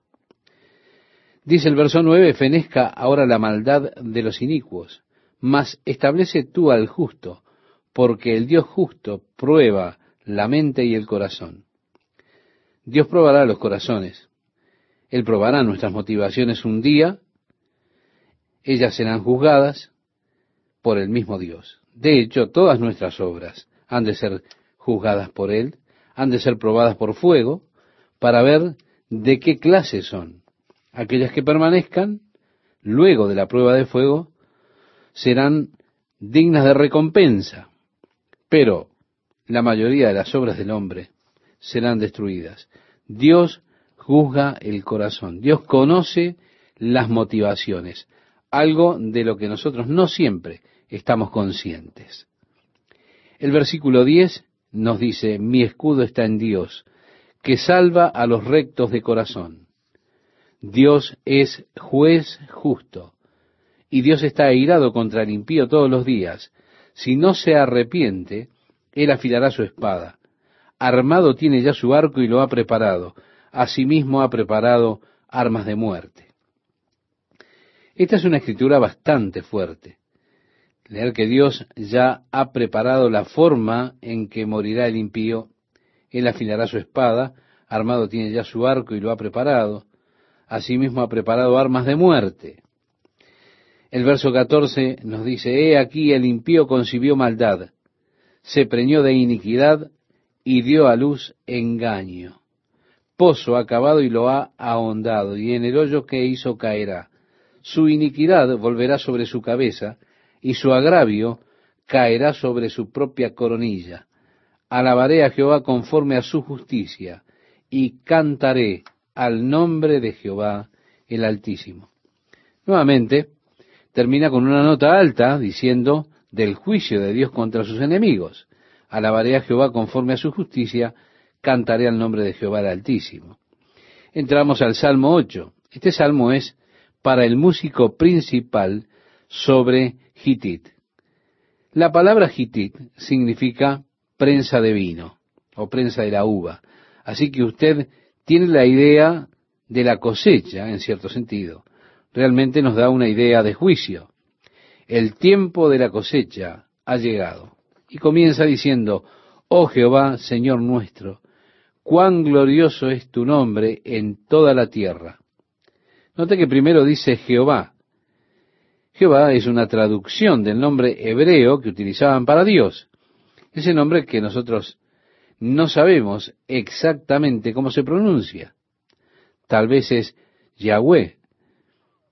Dice el verso 9, fenezca ahora la maldad de los inicuos, mas establece tú al justo, porque el Dios justo prueba la mente y el corazón. Dios probará los corazones. Él probará nuestras motivaciones un día. Ellas serán juzgadas por el mismo Dios. De hecho, todas nuestras obras han de ser juzgadas por Él, han de ser probadas por fuego, para ver de qué clase son. Aquellas que permanezcan, luego de la prueba de fuego, serán dignas de recompensa. Pero la mayoría de las obras del hombre serán destruidas. Dios juzga el corazón. Dios conoce las motivaciones, algo de lo que nosotros no siempre estamos conscientes. El versículo 10 nos dice, mi escudo está en Dios, que salva a los rectos de corazón. Dios es juez justo, y Dios está airado contra el impío todos los días. Si no se arrepiente, él afilará su espada. Armado tiene ya su arco y lo ha preparado. Asimismo ha preparado armas de muerte. Esta es una escritura bastante fuerte. Leer que Dios ya ha preparado la forma en que morirá el impío él afilará su espada, armado tiene ya su arco y lo ha preparado. Asimismo ha preparado armas de muerte. El verso 14 nos dice, He aquí el impío concibió maldad, se preñó de iniquidad y dio a luz engaño. Pozo ha cavado y lo ha ahondado, y en el hoyo que hizo caerá. Su iniquidad volverá sobre su cabeza, y su agravio caerá sobre su propia coronilla. Alabaré a Jehová conforme a su justicia y cantaré al nombre de Jehová el Altísimo. Nuevamente, termina con una nota alta diciendo del juicio de Dios contra sus enemigos. Alabaré a Jehová conforme a su justicia, cantaré al nombre de Jehová el Altísimo. Entramos al Salmo 8. Este salmo es para el músico principal sobre Hitit. La palabra Hitit significa prensa de vino o prensa de la uva. Así que usted tiene la idea de la cosecha, en cierto sentido. Realmente nos da una idea de juicio. El tiempo de la cosecha ha llegado. Y comienza diciendo, Oh Jehová, Señor nuestro, cuán glorioso es tu nombre en toda la tierra. Note que primero dice Jehová. Jehová es una traducción del nombre hebreo que utilizaban para Dios. Ese nombre que nosotros no sabemos exactamente cómo se pronuncia. Tal vez es Yahweh.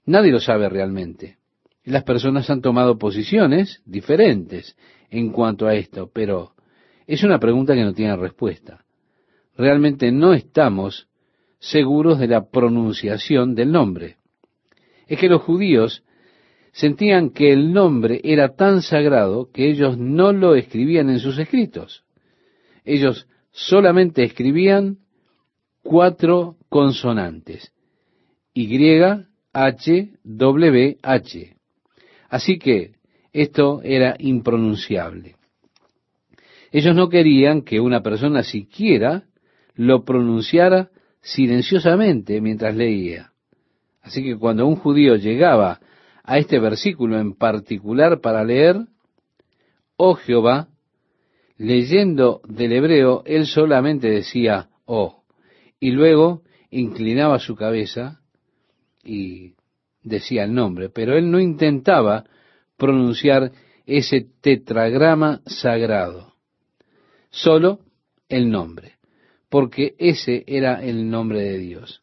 Nadie lo sabe realmente. Las personas han tomado posiciones diferentes en cuanto a esto, pero es una pregunta que no tiene respuesta. Realmente no estamos seguros de la pronunciación del nombre. Es que los judíos sentían que el nombre era tan sagrado que ellos no lo escribían en sus escritos. Ellos solamente escribían cuatro consonantes. Y, H, W, H. Así que esto era impronunciable. Ellos no querían que una persona siquiera lo pronunciara silenciosamente mientras leía. Así que cuando un judío llegaba a este versículo en particular para leer, oh Jehová, leyendo del hebreo, él solamente decía, oh, y luego inclinaba su cabeza y decía el nombre, pero él no intentaba pronunciar ese tetragrama sagrado, solo el nombre, porque ese era el nombre de Dios.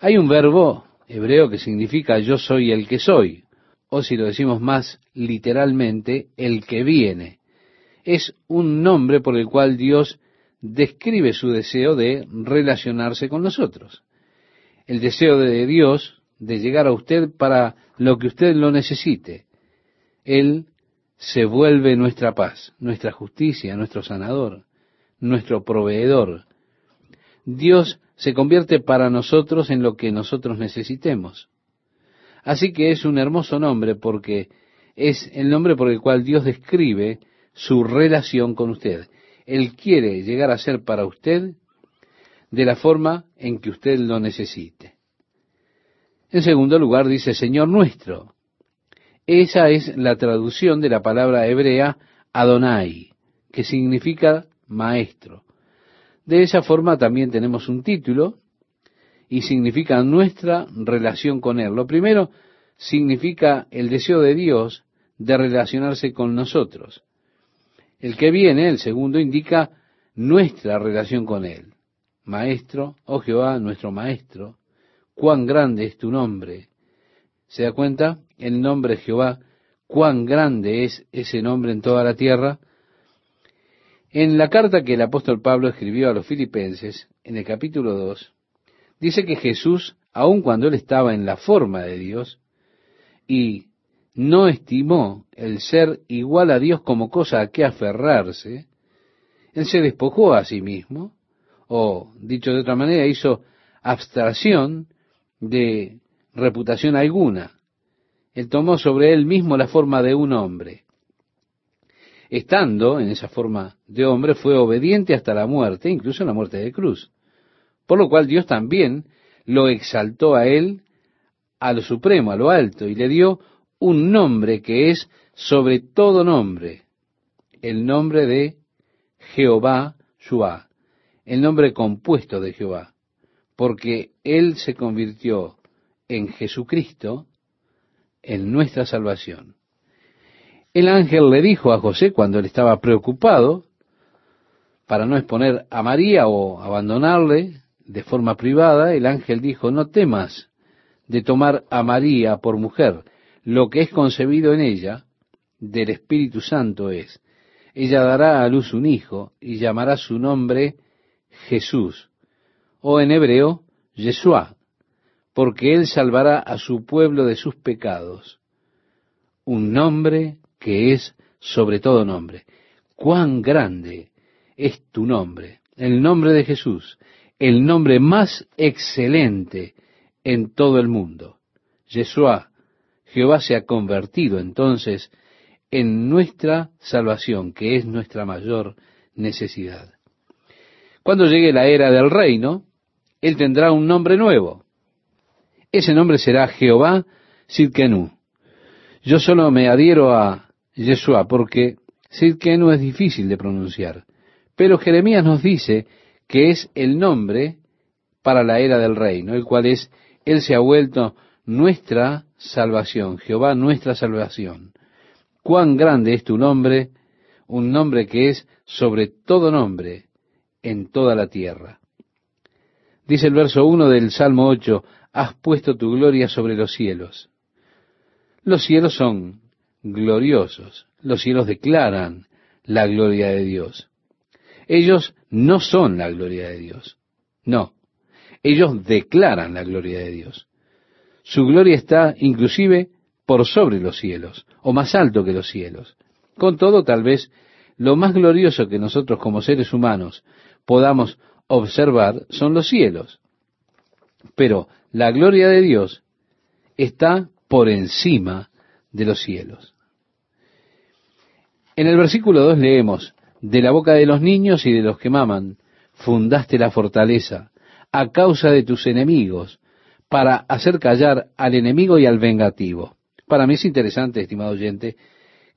Hay un verbo hebreo que significa yo soy el que soy, o si lo decimos más literalmente, el que viene. Es un nombre por el cual Dios describe su deseo de relacionarse con nosotros. El deseo de Dios de llegar a usted para lo que usted lo necesite. Él se vuelve nuestra paz, nuestra justicia, nuestro sanador, nuestro proveedor. Dios se convierte para nosotros en lo que nosotros necesitemos. Así que es un hermoso nombre porque es el nombre por el cual Dios describe su relación con usted. Él quiere llegar a ser para usted de la forma en que usted lo necesite. En segundo lugar dice Señor nuestro. Esa es la traducción de la palabra hebrea Adonai, que significa maestro. De esa forma también tenemos un título y significa nuestra relación con Él. Lo primero significa el deseo de Dios de relacionarse con nosotros. El que viene, el segundo, indica nuestra relación con Él. Maestro, oh Jehová, nuestro Maestro, cuán grande es tu nombre. ¿Se da cuenta? El nombre de Jehová, cuán grande es ese nombre en toda la tierra. En la carta que el apóstol Pablo escribió a los filipenses, en el capítulo 2, dice que Jesús, aun cuando él estaba en la forma de Dios, y no estimó el ser igual a Dios como cosa a que aferrarse, él se despojó a sí mismo, o dicho de otra manera, hizo abstracción de reputación alguna. Él tomó sobre él mismo la forma de un hombre. Estando en esa forma de hombre, fue obediente hasta la muerte, incluso la muerte de cruz. Por lo cual Dios también lo exaltó a él a lo supremo, a lo alto, y le dio un nombre que es sobre todo nombre, el nombre de Jehová Shua, el nombre compuesto de Jehová porque Él se convirtió en Jesucristo, en nuestra salvación. El ángel le dijo a José cuando él estaba preocupado, para no exponer a María o abandonarle de forma privada, el ángel dijo, no temas de tomar a María por mujer, lo que es concebido en ella del Espíritu Santo es. Ella dará a luz un hijo y llamará su nombre Jesús o en hebreo, Yeshua, porque él salvará a su pueblo de sus pecados. Un nombre que es sobre todo nombre. Cuán grande es tu nombre, el nombre de Jesús, el nombre más excelente en todo el mundo. Yeshua, Jehová se ha convertido entonces en nuestra salvación, que es nuestra mayor necesidad. Cuando llegue la era del reino, él tendrá un nombre nuevo. Ese nombre será Jehová Sidkenu. Yo solo me adhiero a Yeshua porque Sidkenu es difícil de pronunciar. Pero Jeremías nos dice que es el nombre para la era del reino, el cual es, Él se ha vuelto nuestra salvación, Jehová nuestra salvación. Cuán grande es tu nombre, un nombre que es sobre todo nombre en toda la tierra. Dice el verso 1 del Salmo 8, has puesto tu gloria sobre los cielos. Los cielos son gloriosos, los cielos declaran la gloria de Dios. Ellos no son la gloria de Dios, no, ellos declaran la gloria de Dios. Su gloria está inclusive por sobre los cielos, o más alto que los cielos. Con todo, tal vez, lo más glorioso que nosotros como seres humanos podamos observar son los cielos. Pero la gloria de Dios está por encima de los cielos. En el versículo 2 leemos, de la boca de los niños y de los que maman, fundaste la fortaleza a causa de tus enemigos, para hacer callar al enemigo y al vengativo. Para mí es interesante, estimado oyente,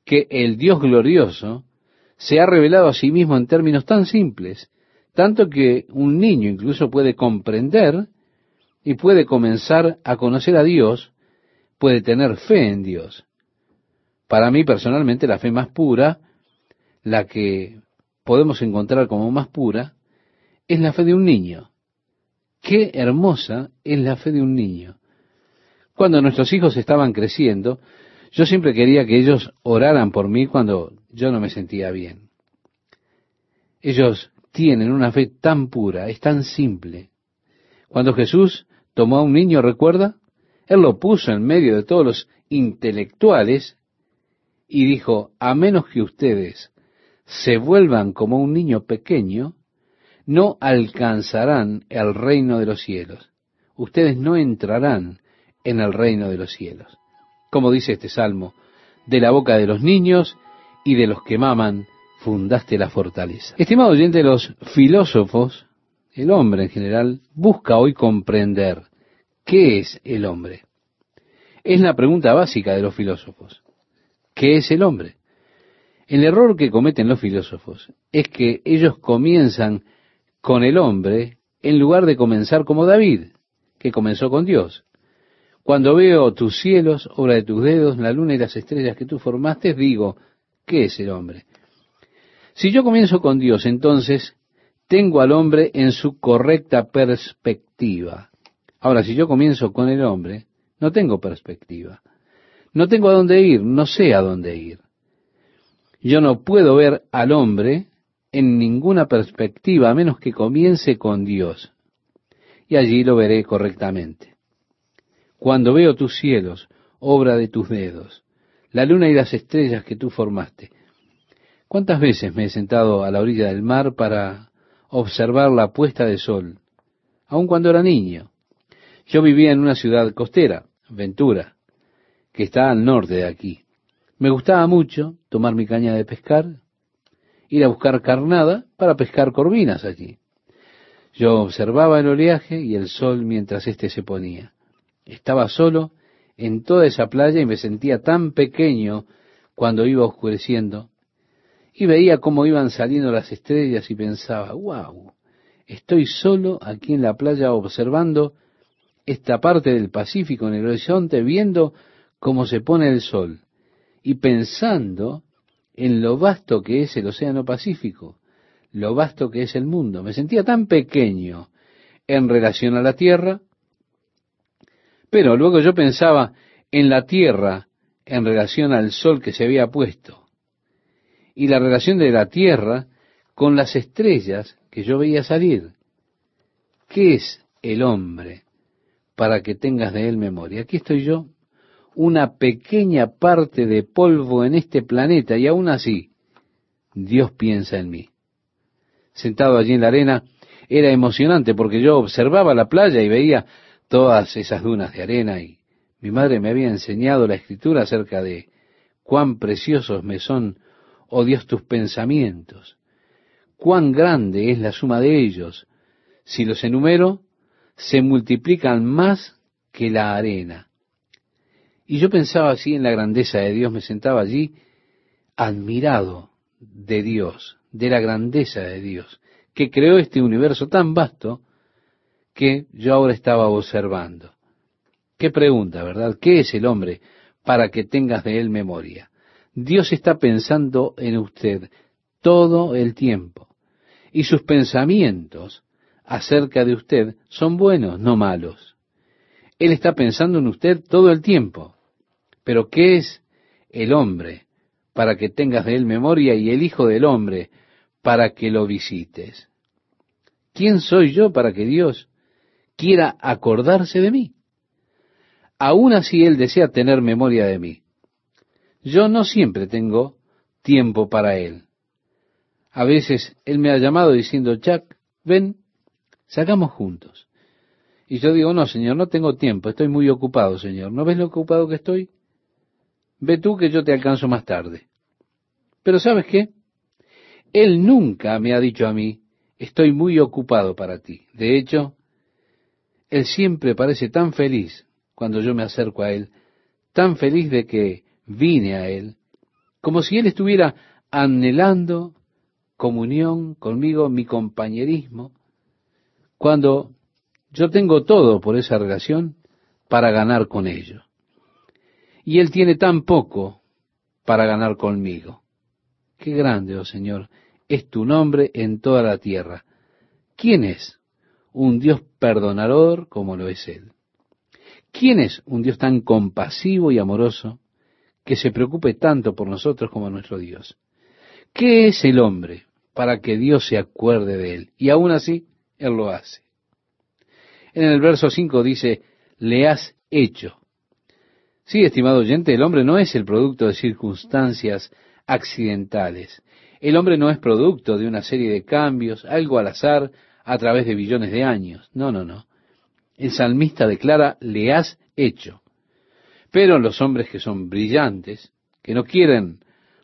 que el Dios glorioso se ha revelado a sí mismo en términos tan simples, tanto que un niño incluso puede comprender y puede comenzar a conocer a Dios, puede tener fe en Dios. Para mí personalmente la fe más pura, la que podemos encontrar como más pura, es la fe de un niño. Qué hermosa es la fe de un niño. Cuando nuestros hijos estaban creciendo, yo siempre quería que ellos oraran por mí cuando yo no me sentía bien. Ellos tienen una fe tan pura, es tan simple. Cuando Jesús tomó a un niño, recuerda, Él lo puso en medio de todos los intelectuales y dijo, a menos que ustedes se vuelvan como un niño pequeño, no alcanzarán el reino de los cielos. Ustedes no entrarán en el reino de los cielos. Como dice este salmo, de la boca de los niños y de los que maman fundaste la fortaleza. Estimado oyente, los filósofos, el hombre en general, busca hoy comprender qué es el hombre. Es la pregunta básica de los filósofos. ¿Qué es el hombre? El error que cometen los filósofos es que ellos comienzan con el hombre en lugar de comenzar como David, que comenzó con Dios. Cuando veo tus cielos, obra de tus dedos, la luna y las estrellas que tú formaste, digo, ¿qué es el hombre? Si yo comienzo con Dios, entonces tengo al hombre en su correcta perspectiva. Ahora, si yo comienzo con el hombre, no tengo perspectiva. No tengo a dónde ir, no sé a dónde ir. Yo no puedo ver al hombre en ninguna perspectiva a menos que comience con Dios. Y allí lo veré correctamente. Cuando veo tus cielos, obra de tus dedos, la luna y las estrellas que tú formaste, ¿Cuántas veces me he sentado a la orilla del mar para observar la puesta de sol, aun cuando era niño? Yo vivía en una ciudad costera, Ventura, que está al norte de aquí. Me gustaba mucho tomar mi caña de pescar, ir a buscar carnada para pescar corvinas allí. Yo observaba el oleaje y el sol mientras éste se ponía. Estaba solo en toda esa playa y me sentía tan pequeño cuando iba oscureciendo y veía cómo iban saliendo las estrellas y pensaba, wow, estoy solo aquí en la playa observando esta parte del Pacífico en el horizonte, viendo cómo se pone el sol y pensando en lo vasto que es el Océano Pacífico, lo vasto que es el mundo. Me sentía tan pequeño en relación a la Tierra, pero luego yo pensaba en la Tierra en relación al sol que se había puesto y la relación de la tierra con las estrellas que yo veía salir. ¿Qué es el hombre para que tengas de él memoria? Aquí estoy yo, una pequeña parte de polvo en este planeta y aún así Dios piensa en mí. Sentado allí en la arena era emocionante porque yo observaba la playa y veía todas esas dunas de arena y mi madre me había enseñado la escritura acerca de cuán preciosos me son oh Dios, tus pensamientos. Cuán grande es la suma de ellos. Si los enumero, se multiplican más que la arena. Y yo pensaba así en la grandeza de Dios, me sentaba allí admirado de Dios, de la grandeza de Dios, que creó este universo tan vasto que yo ahora estaba observando. Qué pregunta, ¿verdad? ¿Qué es el hombre para que tengas de él memoria? Dios está pensando en usted todo el tiempo. Y sus pensamientos acerca de usted son buenos, no malos. Él está pensando en usted todo el tiempo. Pero ¿qué es el hombre para que tengas de él memoria y el Hijo del hombre para que lo visites? ¿Quién soy yo para que Dios quiera acordarse de mí? Aún así Él desea tener memoria de mí. Yo no siempre tengo tiempo para Él. A veces Él me ha llamado diciendo, Chuck, ven, sacamos juntos. Y yo digo, no, Señor, no tengo tiempo, estoy muy ocupado, Señor. ¿No ves lo ocupado que estoy? Ve tú que yo te alcanzo más tarde. Pero ¿sabes qué? Él nunca me ha dicho a mí, estoy muy ocupado para ti. De hecho, Él siempre parece tan feliz cuando yo me acerco a Él, tan feliz de que vine a Él, como si Él estuviera anhelando comunión conmigo, mi compañerismo, cuando yo tengo todo por esa relación para ganar con ellos. Y Él tiene tan poco para ganar conmigo. Qué grande, oh Señor, es tu nombre en toda la tierra. ¿Quién es un Dios perdonador como lo es Él? ¿Quién es un Dios tan compasivo y amoroso que se preocupe tanto por nosotros como nuestro Dios? ¿Qué es el hombre para que Dios se acuerde de él? Y aún así, Él lo hace. En el verso 5 dice, le has hecho. Sí, estimado oyente, el hombre no es el producto de circunstancias accidentales. El hombre no es producto de una serie de cambios, algo al azar, a través de billones de años. No, no, no. El salmista declara, le has hecho. Pero los hombres que son brillantes, que no quieren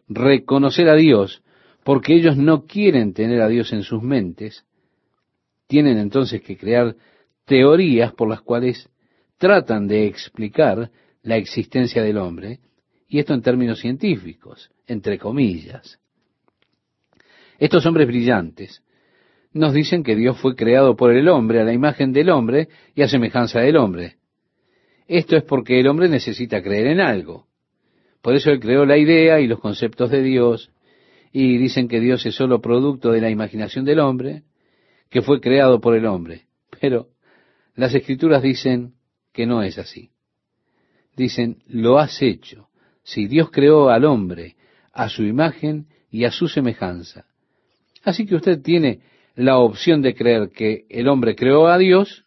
reconocer a Dios, porque ellos no quieren tener a Dios en sus mentes, tienen entonces que crear teorías por las cuales tratan de explicar la existencia del hombre, y esto en términos científicos, entre comillas. Estos hombres brillantes nos dicen que Dios fue creado por el hombre a la imagen del hombre y a semejanza del hombre. Esto es porque el hombre necesita creer en algo. Por eso él creó la idea y los conceptos de Dios, y dicen que Dios es solo producto de la imaginación del hombre, que fue creado por el hombre. Pero las escrituras dicen que no es así. Dicen, lo has hecho. Si Dios creó al hombre a su imagen y a su semejanza. Así que usted tiene la opción de creer que el hombre creó a Dios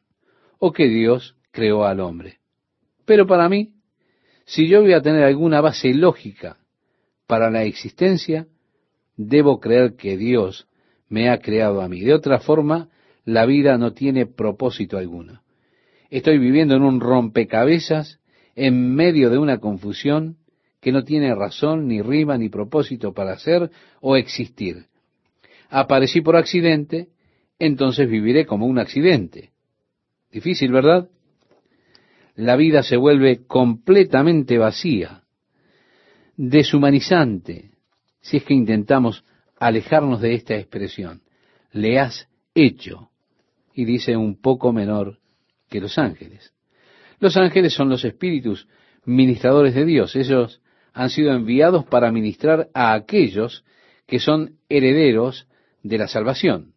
o que Dios creó al hombre. Pero para mí, si yo voy a tener alguna base lógica para la existencia, debo creer que Dios me ha creado a mí. De otra forma, la vida no tiene propósito alguno. Estoy viviendo en un rompecabezas en medio de una confusión que no tiene razón, ni rima, ni propósito para ser o existir. Aparecí por accidente, entonces viviré como un accidente. Difícil, ¿verdad? La vida se vuelve completamente vacía, deshumanizante, si es que intentamos alejarnos de esta expresión. Le has hecho y dice un poco menor que los ángeles. Los ángeles son los espíritus ministradores de Dios. Ellos han sido enviados para ministrar a aquellos que son herederos de la salvación.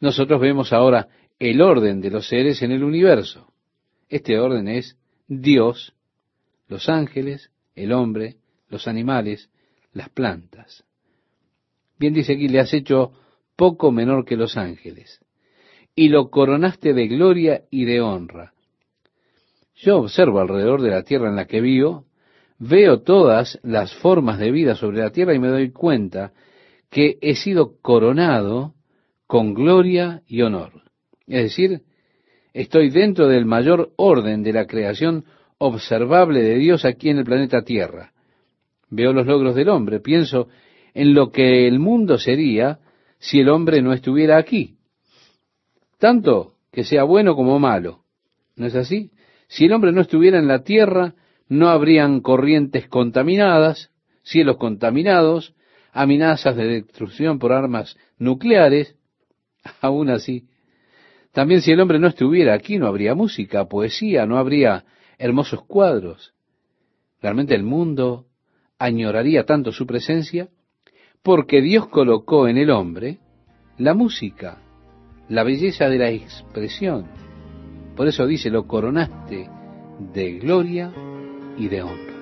Nosotros vemos ahora el orden de los seres en el universo. Este orden es Dios, los ángeles, el hombre, los animales, las plantas. Bien dice aquí, le has hecho poco menor que los ángeles y lo coronaste de gloria y de honra. Yo observo alrededor de la tierra en la que vivo, veo todas las formas de vida sobre la tierra y me doy cuenta que he sido coronado con gloria y honor. Es decir, estoy dentro del mayor orden de la creación observable de Dios aquí en el planeta Tierra. Veo los logros del hombre, pienso en lo que el mundo sería si el hombre no estuviera aquí tanto que sea bueno como malo. ¿No es así? Si el hombre no estuviera en la tierra, no habrían corrientes contaminadas, cielos contaminados, amenazas de destrucción por armas nucleares. [LAUGHS] Aún así, también si el hombre no estuviera aquí, no habría música, poesía, no habría hermosos cuadros. Realmente el mundo añoraría tanto su presencia porque Dios colocó en el hombre la música, la belleza de la expresión. Por eso dice, lo coronaste de gloria y de honra.